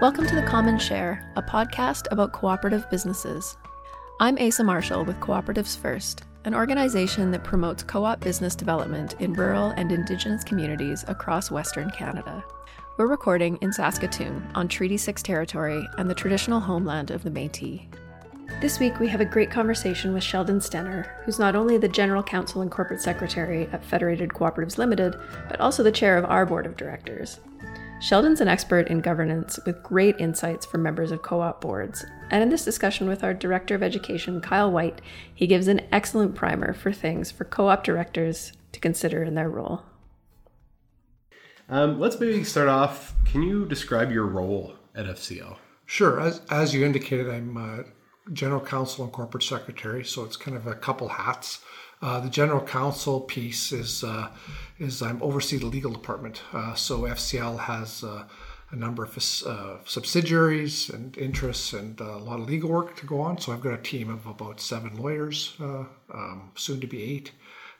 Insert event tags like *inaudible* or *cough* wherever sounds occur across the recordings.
Welcome to The Common Share, a podcast about cooperative businesses. I'm Asa Marshall with Cooperatives First, an organization that promotes co op business development in rural and Indigenous communities across Western Canada. We're recording in Saskatoon on Treaty 6 territory and the traditional homeland of the Metis. This week, we have a great conversation with Sheldon Stener, who's not only the General Counsel and Corporate Secretary at Federated Cooperatives Limited, but also the chair of our board of directors. Sheldon's an expert in governance with great insights for members of co op boards. And in this discussion with our Director of Education, Kyle White, he gives an excellent primer for things for co op directors to consider in their role. Um, let's maybe start off. Can you describe your role at FCL? Sure. As, as you indicated, I'm uh, General Counsel and Corporate Secretary, so it's kind of a couple hats. Uh, the General Counsel piece is uh, is I'm oversee the legal department. Uh, so FCL has uh, a number of uh, subsidiaries and interests and a lot of legal work to go on. So I've got a team of about seven lawyers, um, soon to be eight,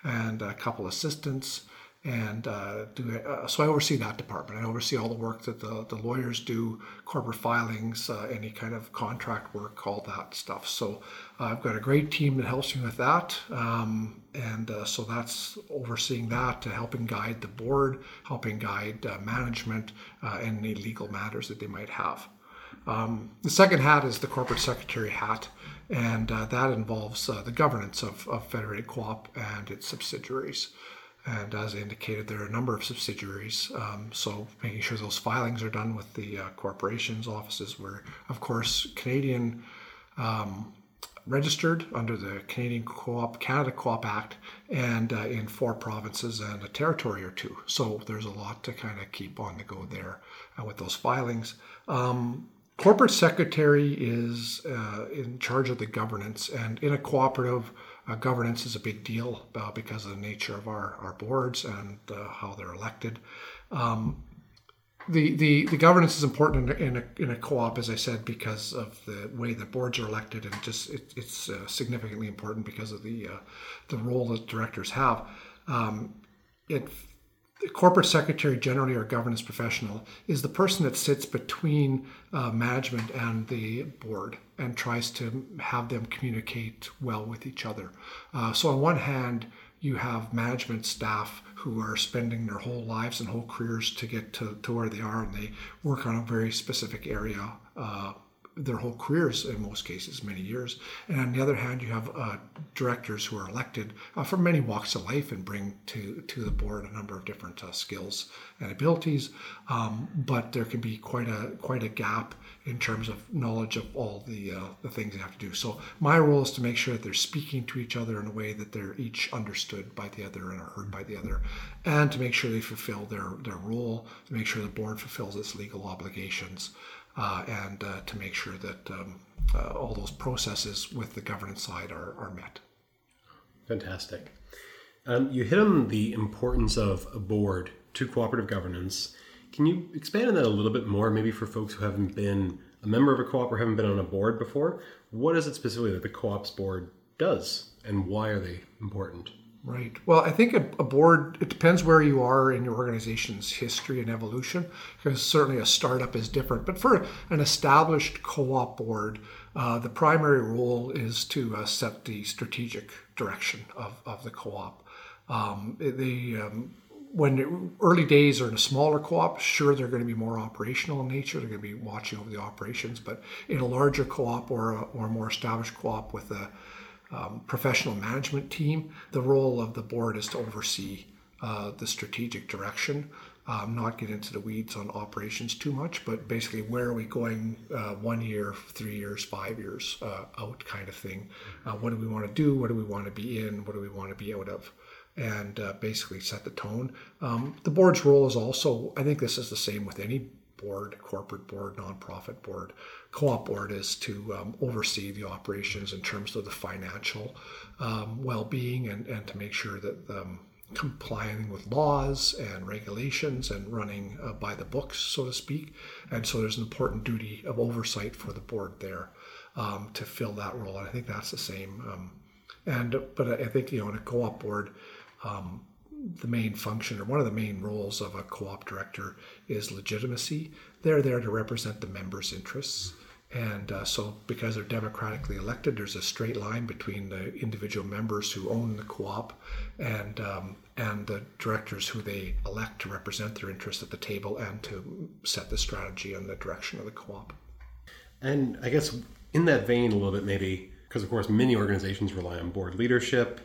and a couple assistants and uh, do uh, so I oversee that department. I oversee all the work that the, the lawyers do, corporate filings, uh, any kind of contract work, all that stuff. So uh, I've got a great team that helps me with that, um, and uh, so that's overseeing that, helping guide the board, helping guide uh, management, and any legal matters that they might have. Um, the second hat is the corporate secretary hat, and that involves the governance of, of Federated Co-op and its subsidiaries. And as I indicated, there are a number of subsidiaries. Um, so making sure those filings are done with the uh, corporations offices. We're, of course, Canadian um, registered under the Canadian Co-op Canada Co-op Act, and uh, in four provinces and a territory or two. So there's a lot to kind of keep on the go there uh, with those filings. Um, corporate secretary is uh, in charge of the governance, and in a cooperative uh, governance is a big deal uh, because of the nature of our, our boards and uh, how they're elected. Um, the, the, the governance is important in a, in a, co-op, as I said, because of the way the boards are elected, and just it, it's uh, significantly important because of the uh, the role that directors have. Um, it the corporate secretary generally or governance professional is the person that sits between uh, management and the board and tries to have them communicate well with each other. Uh, so on one hand, you have management staff who are spending their whole lives and whole careers to get to, to where they are and they work on a very specific area uh, their whole careers in most cases, many years. And on the other hand, you have uh, directors who are elected uh, from many walks of life and bring to, to the board a number of different uh, skills and abilities. Um, but there can be quite a quite a gap in terms of knowledge of all the uh, the things they have to do. So my role is to make sure that they're speaking to each other in a way that they're each understood by the other and are heard by the other, and to make sure they fulfill their their role, to make sure the board fulfills its legal obligations uh, and uh, to make sure that um, uh, all those processes with the governance side are, are met. Fantastic. Um, you hit on the importance of a board to cooperative governance. Can you expand on that a little bit more, maybe for folks who haven't been a member of a co-op or haven't been on a board before? What is it specifically that the co-ops board does, and why are they important? Right. Well, I think a, a, board, it depends where you are in your organization's history and evolution, because certainly a startup is different. But for an established co op board, uh, the primary role is to uh, set the strategic direction of, of the co op. Um, the, um, when early days are in a smaller co-op, sure they're going to be more operational in nature. They're going to be watching over the operations. But in a larger co-op or a, or a more established co-op with a um, professional management team, the role of the board is to oversee uh, the strategic direction. Um, not get into the weeds on operations too much, but basically where are we going uh, one year, three years, five years uh, out kind of thing. Uh, what do we want to do? What do we want to be in? What do we want to be out of? And uh, basically set the tone. Um, the board's role is also, I think this is the same with any board, corporate board, nonprofit board, co-op board is to um, oversee the operations in terms of the financial um, well-being and, and to make sure that um, complying with laws and regulations and running uh, by the books, so to speak. And so there's an important duty of oversight for the board there um, to fill that role. And I think that's the same. Um, and but I think you know in a co-op board. Um, the main function or one of the main roles of a co-op director is legitimacy. They're there to represent the members' interests. And uh, so, because they're democratically elected, there's a straight line between the individual members who own the co-op and um, and the directors who they elect to represent their interests at the table and to set the strategy and the direction of the co-op. And I guess in that vein, a little bit maybe, because of course many organizations rely on board leadership.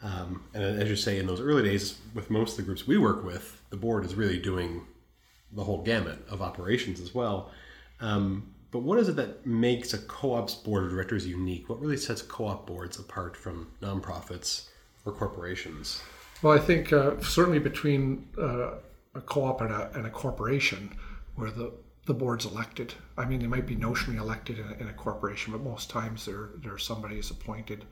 Um, and as you say, in those early days, with most of the groups we work with, the board is really doing the whole gamut of operations as well. Um, but what is it that makes a co-op's board of directors unique? What really sets co-op boards apart from nonprofits or corporations? Well, I think uh, certainly between uh, a co-op and a, and a corporation, where the the board's elected. I mean, they might be notionally elected in a, in a corporation, but most times they're, they're somebody is appointed.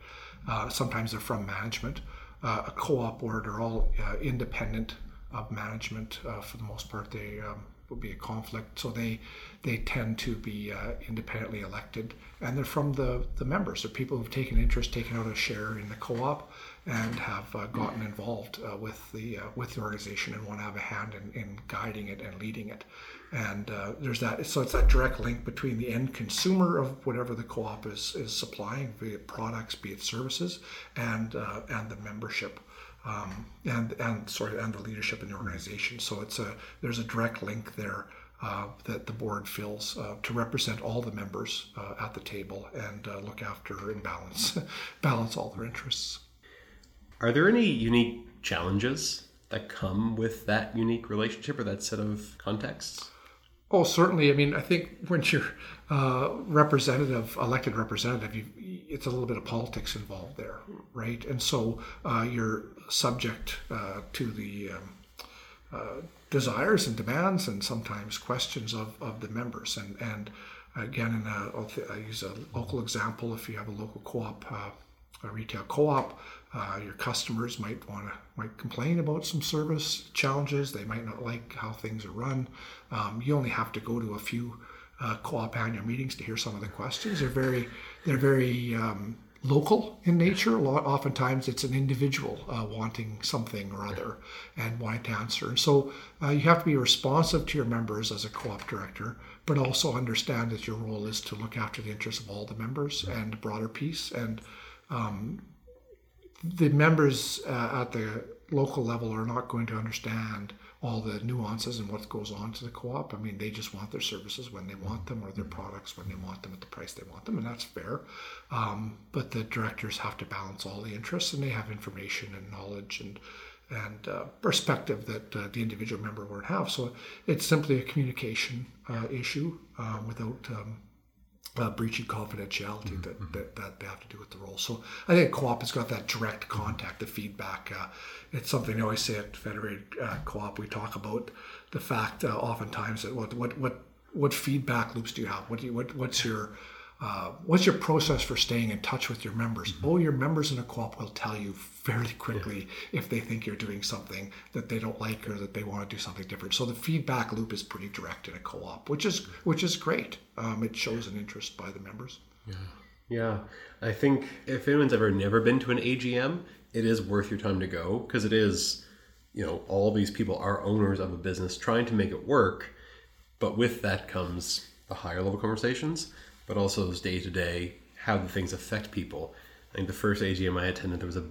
Uh, sometimes they're from management. Uh, a co-op board are all uh, independent of management uh, for the most part. They um, will be a conflict, so they they tend to be uh, independently elected, and they're from the the members. They're people who've taken interest, taken out a share in the co-op, and have uh, gotten involved with the with the organization and want to have a hand in, in guiding it and leading it and uh, there's that so it's that direct link between the end consumer of whatever the co-op is is supplying be it products be it services and uh, and the membership um, and and sorry and the leadership in the organization. So it's a there's a direct link there uh, that the board fills uh, to represent all the members uh, at the table and uh, look after and balance *laughs* balance all their interests. Are there any unique challenges that come with that unique relationship or that set of contexts Oh, certainly. I mean, I think when you're uh, representative, elected representative, you, it's a little bit of politics involved there, right? And so uh, you're subject uh, to the um, uh, desires and demands and sometimes questions of, of the members. And, and again, in a, I use a local example. If you have a local co-op, uh, a retail co-op, uh, your customers might want to might complain about some service challenges. They might not like how things are run. Um, you only have to go to a few uh, co-op annual meetings to hear some of the questions. They're very they're very um, local in nature. A lot, oftentimes, it's an individual uh, wanting something or other and wanting to answer. And so, uh, you have to be responsive to your members as a co-op director, but also understand that your role is to look after the interests of all the members and broader piece and um, the members uh, at the local level are not going to understand all the nuances and what goes on to the co-op. I mean, they just want their services when they want them or their products when they want them at the price they want them, and that's fair. Um, but the directors have to balance all the interests, and they have information and knowledge and and uh, perspective that uh, the individual member won't have. So it's simply a communication uh, issue uh, without um, uh, breaching confidentiality mm-hmm. that, that, that, they have to do with the role. So I think co-op has got that direct contact, the feedback. Uh, it's something I always say at Federated uh, Co-op. We talk about the fact uh, oftentimes that what what what what feedback loops do you have? What do you, what what's your uh, what's your process for staying in touch with your members? Mm-hmm. Oh, your members in a co-op will tell you fairly quickly yeah. if they think you're doing something that they don't like or that they want to do something different. So the feedback loop is pretty direct in a co-op, which is which is great. Um, it shows an interest by the members. Yeah, yeah. I think if anyone's ever never been to an AGM, it is worth your time to go because it is, you know, all these people are owners of a business trying to make it work, but with that comes the higher level conversations but also those day to day, how the things affect people. I think the first AGM I attended, there was a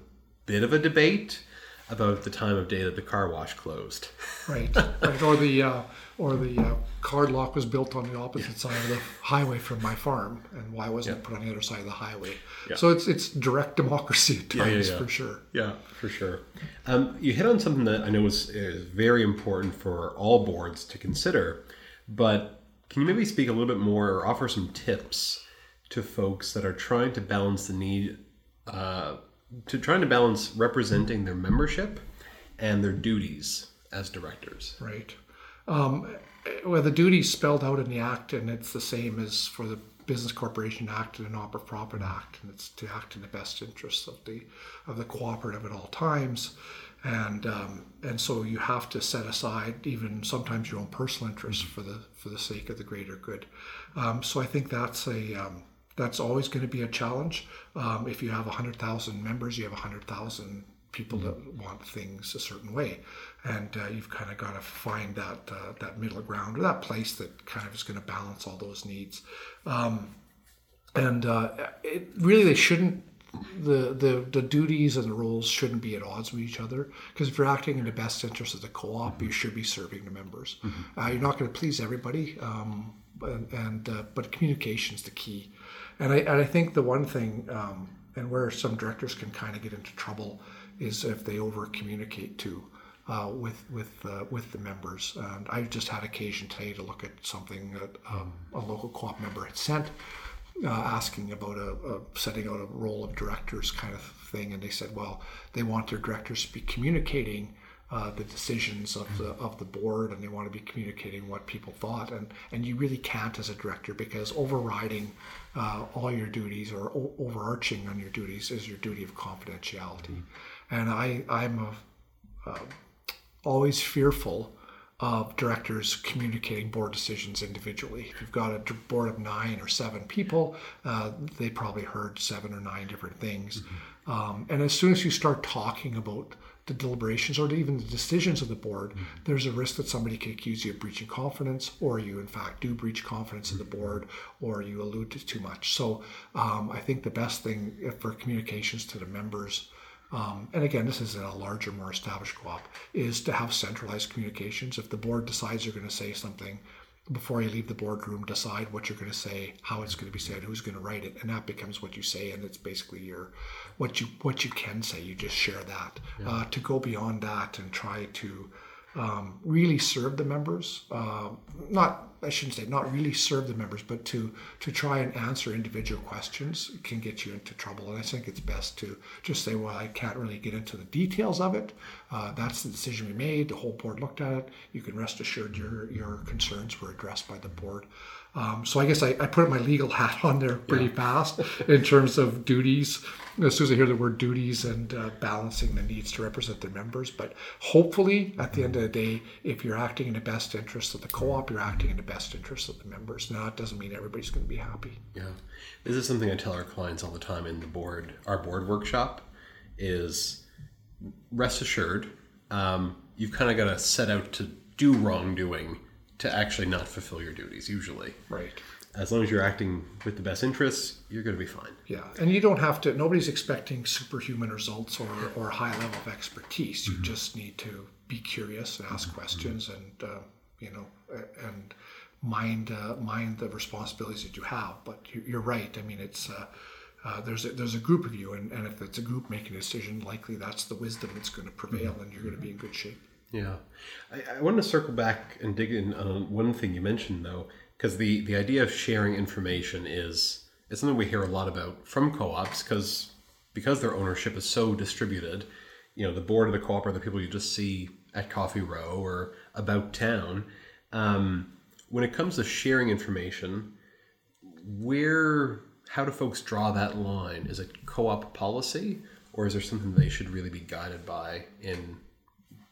bit of a debate about the time of day that the car wash closed. *laughs* Right, right. or the uh, or the uh, card lock was built on the opposite yeah. side of the highway from my farm, and why wasn't yeah. it put on the other side of the highway? Yeah. So it's it's direct democracy at times for sure. Yeah, for sure. Um, you hit on something that I know is, is very important for all boards to consider, but can you maybe speak a little bit more or offer some tips to folks that are trying to balance the need, uh, to trying to balance representing their membership and their duties as directors? Right. Um, well, the duties spelled out in the act, and it's the same as for the Business Corporation Act and the Not-for-Profit Act, and it's to act in the best interests of the of the cooperative at all times and um, and so you have to set aside even sometimes your own personal interests for the for the sake of the greater good. Um, so I think that's a um, that's always going to be a challenge. Um, if you have hundred thousand members, you have hundred thousand people that want things a certain way, and uh, you've kind of got to find that uh, that middle ground or that place that kind of is going to balance all those needs. Um, and uh, it, really, they shouldn't. The, the the duties and the roles shouldn't be at odds with each other because if you're acting in the best interest of the co-op, you should be serving the members. Mm-hmm. Uh, you're not going to please everybody, um, and, and uh, but communication is the key. And I and I think the one thing um, and where some directors can kind of get into trouble is if they over communicate too. Uh, with with uh, with the members, and I've just had occasion today to look at something that um, a local co-op member had sent, uh, asking about a, a setting out a role of directors kind of thing, and they said, well, they want their directors to be communicating uh, the decisions of the of the board, and they want to be communicating what people thought, and and you really can't as a director because overriding uh, all your duties or o- overarching on your duties is your duty of confidentiality, and I I'm a, uh, always fearful of directors communicating board decisions individually. If you've got a board of nine or seven people, uh, they probably heard seven or nine different things. Um, and as soon as you start talking about the deliberations or even the decisions of the board, there's a risk that somebody could accuse you of breaching confidence, or you in fact do breach confidence of the board, or you allude to too much. So um, I think the best thing for communications to the members um, and again, this is in a larger, more established co-op, is to have centralized communications. If the board decides you're going to say something, before you leave the boardroom, decide what you're going to say, how it's going to be said, who's going to write it, and that becomes what you say, and it's basically your what you what you can say. You just share that. Uh, to go beyond that and try to um, really serve the members, uh, not I shouldn't say not really serve the members, but to to try and answer individual questions can get you into trouble. And I think it's best to just say, well, I can't really get into the details of it. Uh, that's the decision we made. The whole board looked at it. You can rest assured your your concerns were addressed by the board. Um, so I guess I, I put my legal hat on there pretty fast in terms of duties. As soon as I hear the word duties and uh, balancing the needs to represent their members, but hopefully at the end of the day, if you're acting in the best interest of the co-op, you're acting in the best interest of the members. Now it doesn't mean everybody's going to be happy. Yeah, this is something I tell our clients all the time in the board. Our board workshop is rest assured. Um, you've kind of got to set out to do wrongdoing to actually not fulfill your duties. Usually, Right. as long as you're acting with the best interests, you're going to be fine. Yeah, and you don't have to. Nobody's expecting superhuman results or, or high level of expertise. You just need to be curious and ask questions, and uh, you know, and mind uh, mind the responsibilities that you have. But you- you're right. I mean, it's. Uh, uh, there's a, there's a group of you, and, and if it's a group making a decision, likely that's the wisdom that's going to prevail, and you're going to be in good shape. Yeah, I, I wanted to circle back and dig in on one thing you mentioned though, because the the idea of sharing information is is something we hear a lot about from co-ops because because their ownership is so distributed. You know, the board of the co-op are the people you just see at Coffee Row or about town. Um, when it comes to sharing information, where how do folks draw that line? Is it co-op policy, or is there something they should really be guided by in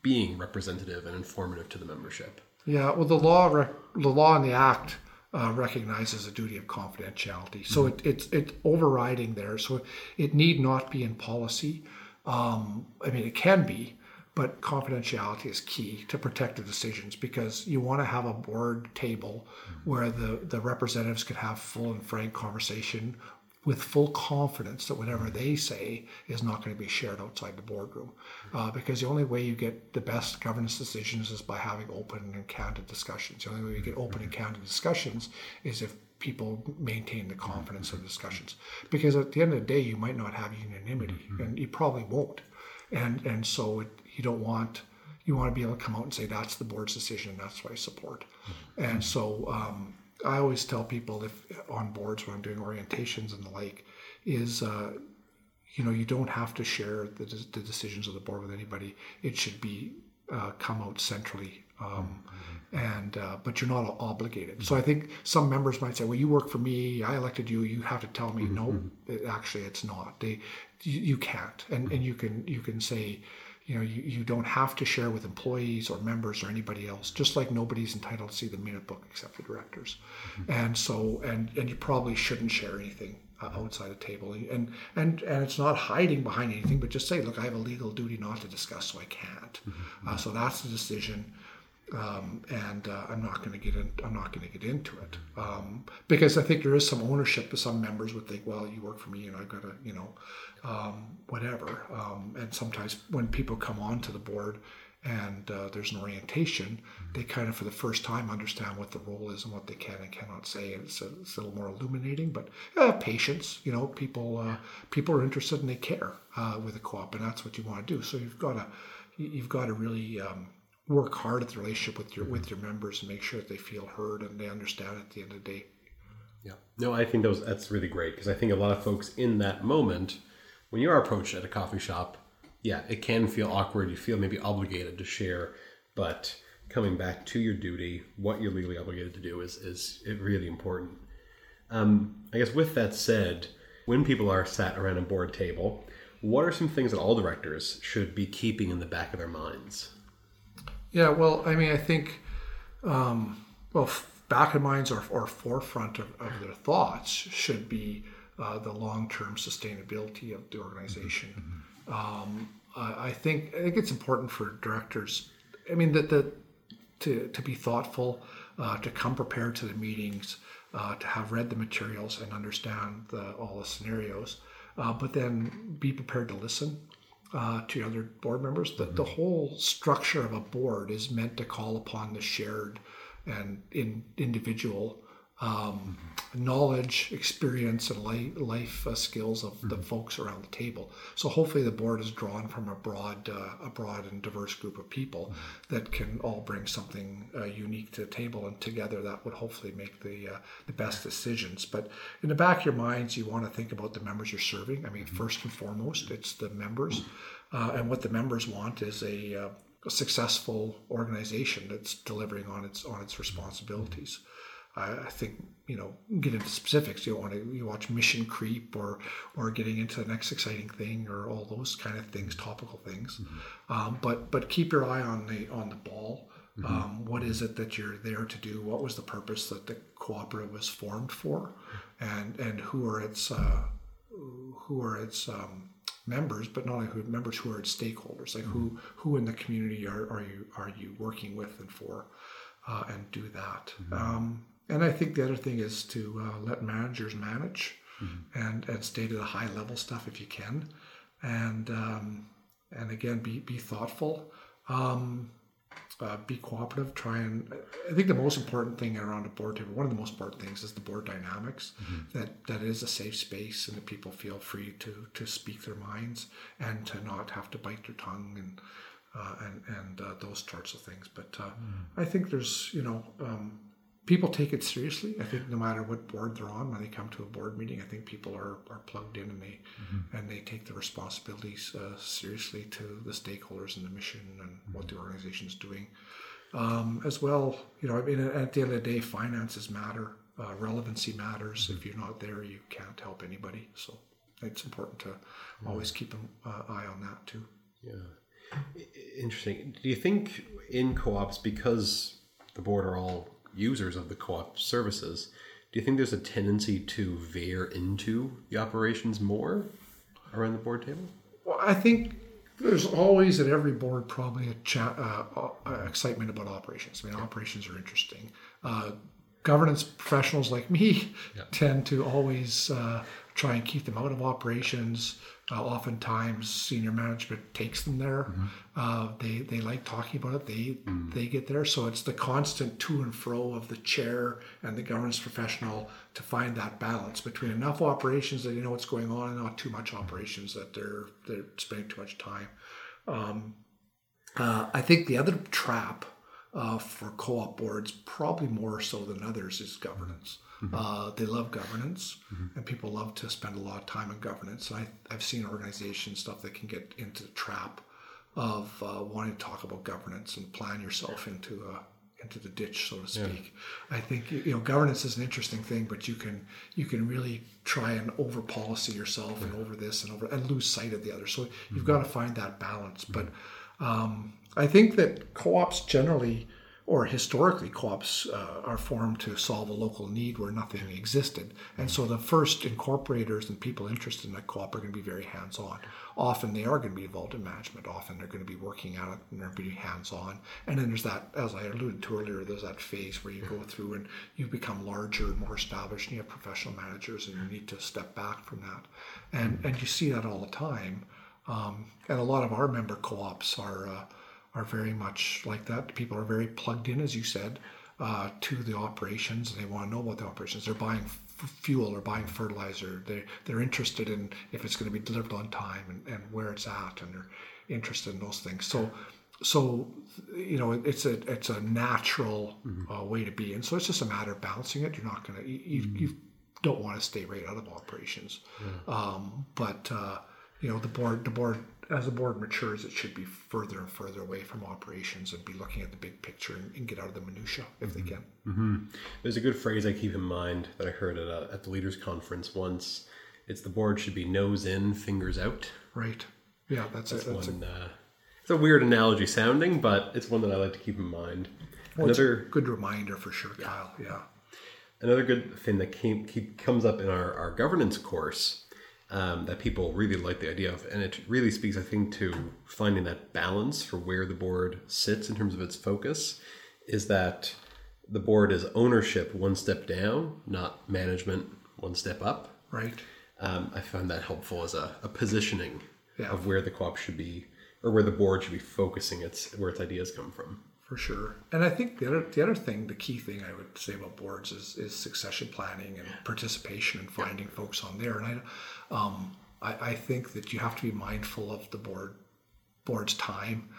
being representative and informative to the membership? Yeah, well, the law, the law and the act uh, recognizes a duty of confidentiality, so it, it's it's overriding there. So it need not be in policy. Um, I mean, it can be, but confidentiality is key to protect the decisions because you want to have a board table where the the representatives can have full and frank conversation with full confidence that whatever they say is not going to be shared outside the boardroom. Mm-hmm. Uh, because the only way you get the best governance decisions is by having open and candid discussions. The only way you get open and mm-hmm. candid discussions is if people maintain the confidence of the discussions. Because at the end of the day, you might not have unanimity, and you probably won't. And and so it, you don't want you want to be able to come out and say that's the board's decision and that's what I support. And so um, I always tell people if on boards when I'm doing orientations and the like is uh, you know you don't have to share the, the decisions of the board with anybody. It should be uh, come out centrally. Um, and uh, but you're not obligated. So I think some members might say, "Well, you work for me. I elected you. You have to tell me." No, it, actually, it's not. They, you, you can't, and and you can you can say, you know, you, you don't have to share with employees or members or anybody else. Just like nobody's entitled to see the minute book except the directors, and so and and you probably shouldn't share anything uh, outside a table, and and and it's not hiding behind anything, but just say, look, I have a legal duty not to discuss, so I can't. Mm-hmm. Uh, so that's the decision. Um, and uh, I'm not going to get in. I'm not going to get into it um, because I think there is some ownership. That some members would think, well, you work for me, and I've got to, you know, um, whatever. Um, and sometimes when people come onto the board and uh, there's an orientation, they kind of for the first time understand what the role is and what they can and cannot say. And it's a, it's a little more illuminating. But uh, patience, you know, people uh, people are interested and they care uh, with a co-op, and that's what you want to do. So you've got to you've got to really um, work hard at the relationship with your with your members and make sure that they feel heard and they understand at the end of the day. Yeah. No, I think those that's really great because I think a lot of folks in that moment, when you are approached at a coffee shop, yeah, it can feel awkward. You feel maybe obligated to share, but coming back to your duty, what you're legally obligated to do is is really important. Um, I guess with that said, when people are sat around a board table, what are some things that all directors should be keeping in the back of their minds? Yeah, well, I mean, I think, um, well, back of minds or, or forefront of, of their thoughts should be uh, the long-term sustainability of the organization. Um, I, I think I think it's important for directors. I mean, that the to to be thoughtful, uh, to come prepared to the meetings, uh, to have read the materials and understand the, all the scenarios, uh, but then be prepared to listen uh, to other board members. The, the whole structure of a board is meant to call upon the shared and in individual um, knowledge, experience, and life, life uh, skills of the folks around the table. So hopefully, the board is drawn from a broad, uh, a broad and diverse group of people that can all bring something uh, unique to the table, and together that would hopefully make the uh, the best decisions. But in the back of your minds, you want to think about the members you're serving. I mean, first and foremost, it's the members, uh, and what the members want is a, uh, a successful organization that's delivering on its on its responsibilities. I, I think you know get into specifics. You don't want to you watch mission creep or or getting into the next exciting thing or all those kind of things, topical things. Um, but but keep your eye on the on the ball. Um, what is it that you're there to do? What was the purpose that the cooperative was formed for, and and who are its uh, who are its um, members, but not only who members, who are its stakeholders. Like who who in the community are, are you are you working with and for, uh, and do that. Um, and I think the other thing is to uh, let managers manage, and and stay to the high level stuff if you can, and um, and again be be thoughtful. Um, uh, be cooperative. Try and I think the most important thing around a board table, one of the most important things, is the board dynamics. That that it is a safe space and that people feel free to to speak their minds and to not have to bite their tongue and uh, and and uh, those sorts of things. But uh, I think there's you know. Um, People take it seriously. I think no matter what board they're on, when they come to a board meeting, I think people are, are plugged in and they and they take the responsibilities uh, seriously to the stakeholders and the mission and what the organization is doing um, as well. You know, I mean, at the end of the day, finances matter, uh, relevancy matters. If you're not there, you can't help anybody. So it's important to always keep an uh, eye on that too. Yeah. Interesting. Do you think in co-ops, because the board are all users of the co-op services, do you think there's a tendency to veer into the operations more around the board table? Well, I think there's always at every board probably a cha- uh, uh, excitement about operations. I mean, operations are interesting. Uh, governance professionals like me tend to always uh, try and keep them out of operations. Uh, oftentimes, senior management takes them there. Uh, they they like talking about it. They they get there. So it's the constant to and fro of the chair and the governance professional to find that balance between enough operations that you know what's going on and not too much operations that they're they're spending too much time. Um, uh, I think the other trap uh, for co-op boards, probably more so than others, is governance. Uh, they love governance, and people love to spend a lot of time on governance. I, I've seen organizations stuff that can get into the trap of uh, wanting to talk about governance and plan yourself into a into the ditch, so to speak. I think you know governance is an interesting thing, but you can you can really try and over policy yourself and over this and over and lose sight of the other. So you've got to find that balance. But um, I think that co-ops generally or historically, co-ops uh, are formed to solve a local need where nothing existed. And so the first incorporators and people interested in a co-op are going to be very hands-on. Often they are going to be involved in management. Often they're going to be working at it and they're going to be hands-on. And then there's that, as I alluded to earlier, there's that phase where you go through and you become larger and more established and you have professional managers and you need to step back from that. And, and you see that all the time. Um, and a lot of our member co-ops are uh, are very much like that. People are very plugged in, as you said, uh, to the operations. They want to know about the operations. They're buying f- fuel or buying fertilizer. They they're interested in if it's going to be delivered on time and, and where it's at, and they're interested in those things. So. So, you know, it's a it's a natural uh, way to be, and so it's just a matter of balancing it. You're not gonna you, you, you don't want to stay right out of operations, um, but uh, you know the board the board as the board matures, it should be further and further away from operations and be looking at the big picture and, and get out of the minutia if they can. There's a good phrase I keep in mind that I heard at, a, at the leaders conference once. It's the board should be nose in, fingers out. Right? Yeah, that's, it. That's One, uh, it's a weird analogy sounding, but it's one that I like to keep in mind. a, a Another good reminder for sure, Kyle. Yeah. another good thing that came keep, comes up in our, our governance course um, that people really like the idea of, and it really speaks, I think, to finding that balance for where the board sits in terms of its focus, is that the board is ownership one step down, not management one step up. Right. Um, I found that helpful as a, a positioning Yeah. of where the co-op should be, or where the board should be focusing its where its ideas come from. For sure. And I think the other the other thing, the key thing I would say about boards is is succession planning and participation and finding folks on there. And I, um, I I think that you have to be mindful of the board board's time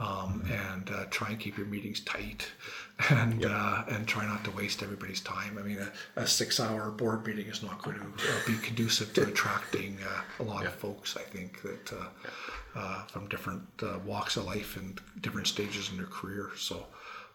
um, and uh, try and keep your meetings tight *laughs* and uh, and try not to waste everybody's time. I mean, a, a six hour board meeting is not going to uh, be conducive to *laughs* attracting uh, a lot of folks. I think that uh, uh, from different uh, walks of life and different stages in their career. So,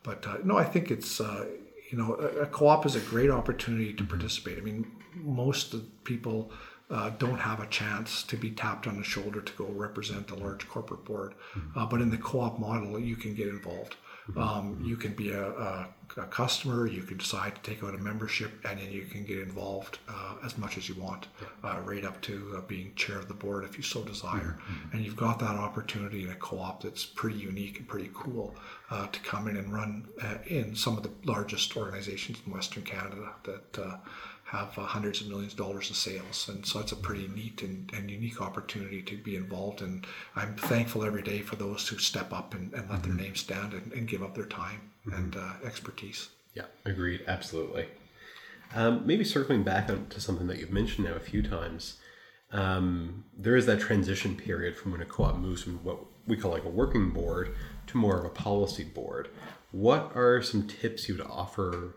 but uh, no, I think it's. Uh, you know, a, a co-op is a great opportunity to participate. I mean, most of people uh, don't have a chance to be tapped on the shoulder to go represent a large corporate board. Uh, but in the co-op model, you can get involved. Um, you can be a, a, a customer. You can decide to take out a membership, and then you can get involved uh, as much as you want, uh, right up to uh, being chair of the board if you so desire. And you've got that opportunity in a co-op that's pretty unique and pretty cool uh, to come in and run uh, in some of the largest organizations in Western Canada that uh, have uh, hundreds of millions of dollars in sales. And so it's a pretty neat and, and unique opportunity to be involved. And I'm thankful every day for those who step up and, and let their name stand and, and give up their time and uh, expertise. Yeah, agreed. Absolutely. Um, maybe circling back on to something that you've mentioned now a few times, um, there is that transition period from when a co-op moves from what we call like a working board to more of a policy board. What are some tips you would offer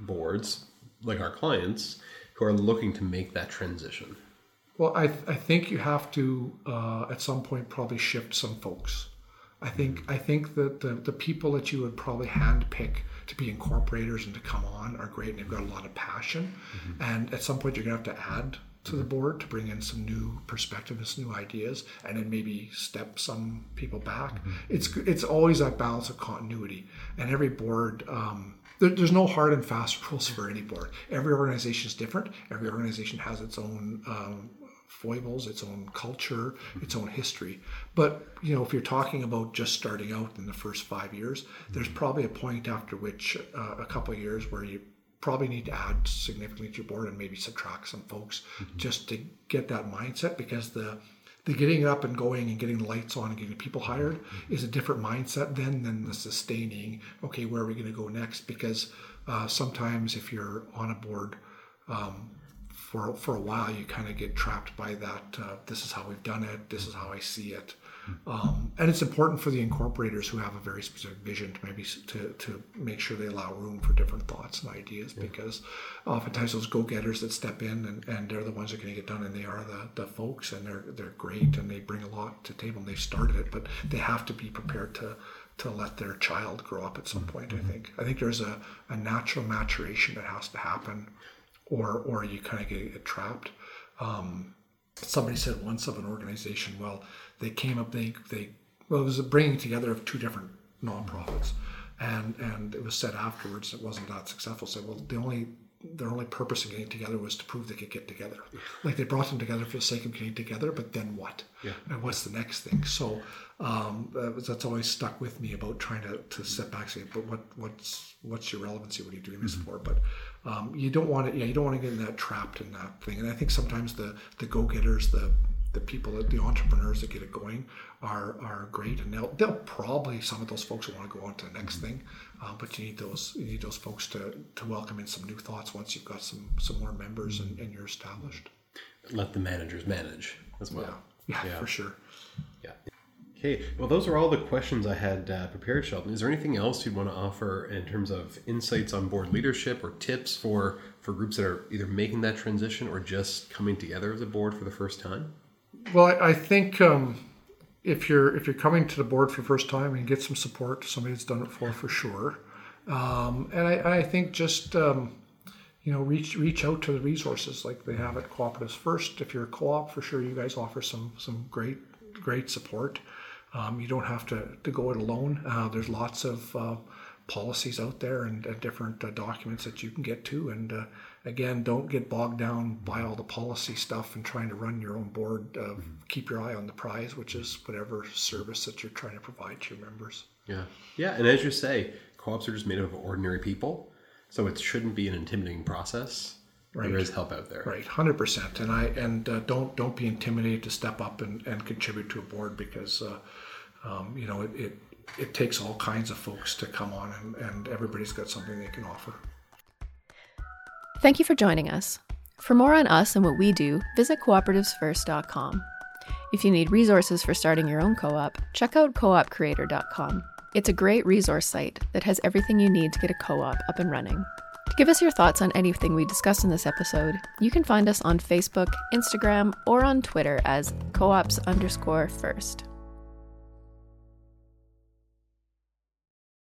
boards, like our clients, who are looking to make that transition? Well, I, I think you have to uh, at some point probably shift some folks. I think I think that the, the people that you would probably handpick to be incorporators and to come on are great and they've got a lot of passion. And at some point you're gonna have to add to the board to bring in some new perspective and some new ideas and then maybe step some people back. It's it's always that balance of continuity. And every board um, there, there's no hard and fast rules for any board. Every organization is different. Every organization has its own um, foibles, its own culture, its own history. But you know, if you're talking about just starting out in the first five years, there's probably a point after which uh, a couple of years where you probably need to add significantly to your board and maybe subtract some folks just to get that mindset because the the getting up and going and getting the lights on and getting people hired is a different mindset then than the sustaining okay where are we going to go next? Because uh, sometimes if you're on a board um, for for a while you kind of get trapped by that uh, this is how we've done it this is how i see it um, and it's important for the incorporators who have a very specific vision to maybe to, to make sure they allow room for different thoughts and ideas because oftentimes those go-getters that step in and, and they're the ones that are going to get done and they are the, the folks and they're they're great and they bring a lot to the table and they've started it but they have to be prepared to to let their child grow up at some point i think. I think there's a, a natural maturation that has to happen or or you kind of get trapped. Um, somebody said once of an organization, well, they came up, they they well, it was a bringing together of two different nonprofits, and and it was said afterwards it wasn't that successful. Said, well, the only their only purpose in getting together was to prove they could get together. Like they brought them together for the sake of getting together, but then what? Yeah. And what's the next thing? So um, that was- that's always stuck with me about trying to, to sit back and say, but what what's what's your relevancy? What are you doing this for? But um, you don't want to, yeah, you don't want to get in that trapped in that thing. And I think sometimes the the go getters, the the people, that the entrepreneurs that get it going are are great, and they'll they'll probably some of those folks will want to go on to the next thing, uh, but you need those you need those folks to to welcome in some new thoughts once you've got some some more members and, and you're established. Let the managers manage as well. Yeah, yeah, for sure. Yeah. Okay. Well, those are all the questions I had uh, prepared, Sheldon. Is there anything else you'd want to offer in terms of insights on board leadership or tips for for groups that are either making that transition or just coming together as a board for the first time? Well, I, I think um, if you're if you're coming to the board for the first time and get some support, somebody that's done it for for sure. Um, and I, I think just um, you know reach reach out to the resources like they have at Cooperatives First. If you're a co-op, for sure, you guys offer some some great great support. Um, you don't have to, to go it alone. Uh, there's lots of uh, policies out there and different uh, documents that you can get to. And uh, again, don't get bogged down by all the policy stuff and trying to run your own board. Uh, keep your eye on the prize, which is whatever service that you're trying to provide to your members. Yeah. Yeah. And as you say, co-ops are just made up of ordinary people, so it shouldn't be an intimidating process. Right. There is help out there. Right, hundred percent. And I and uh, don't don't be intimidated to step up and, and contribute to a board because uh, um, you know it, it it takes all kinds of folks to come on and, and everybody's got something they can offer. Thank you for joining us. For more on us and what we do, visit cooperativesfirst.com. If you need resources for starting your own co op, check out coopcreator.com. It's a great resource site that has everything you need to get a co op up and running. To give us your thoughts on anything we discussed in this episode, you can find us on Facebook, Instagram, or on Twitter as co ops underscore first.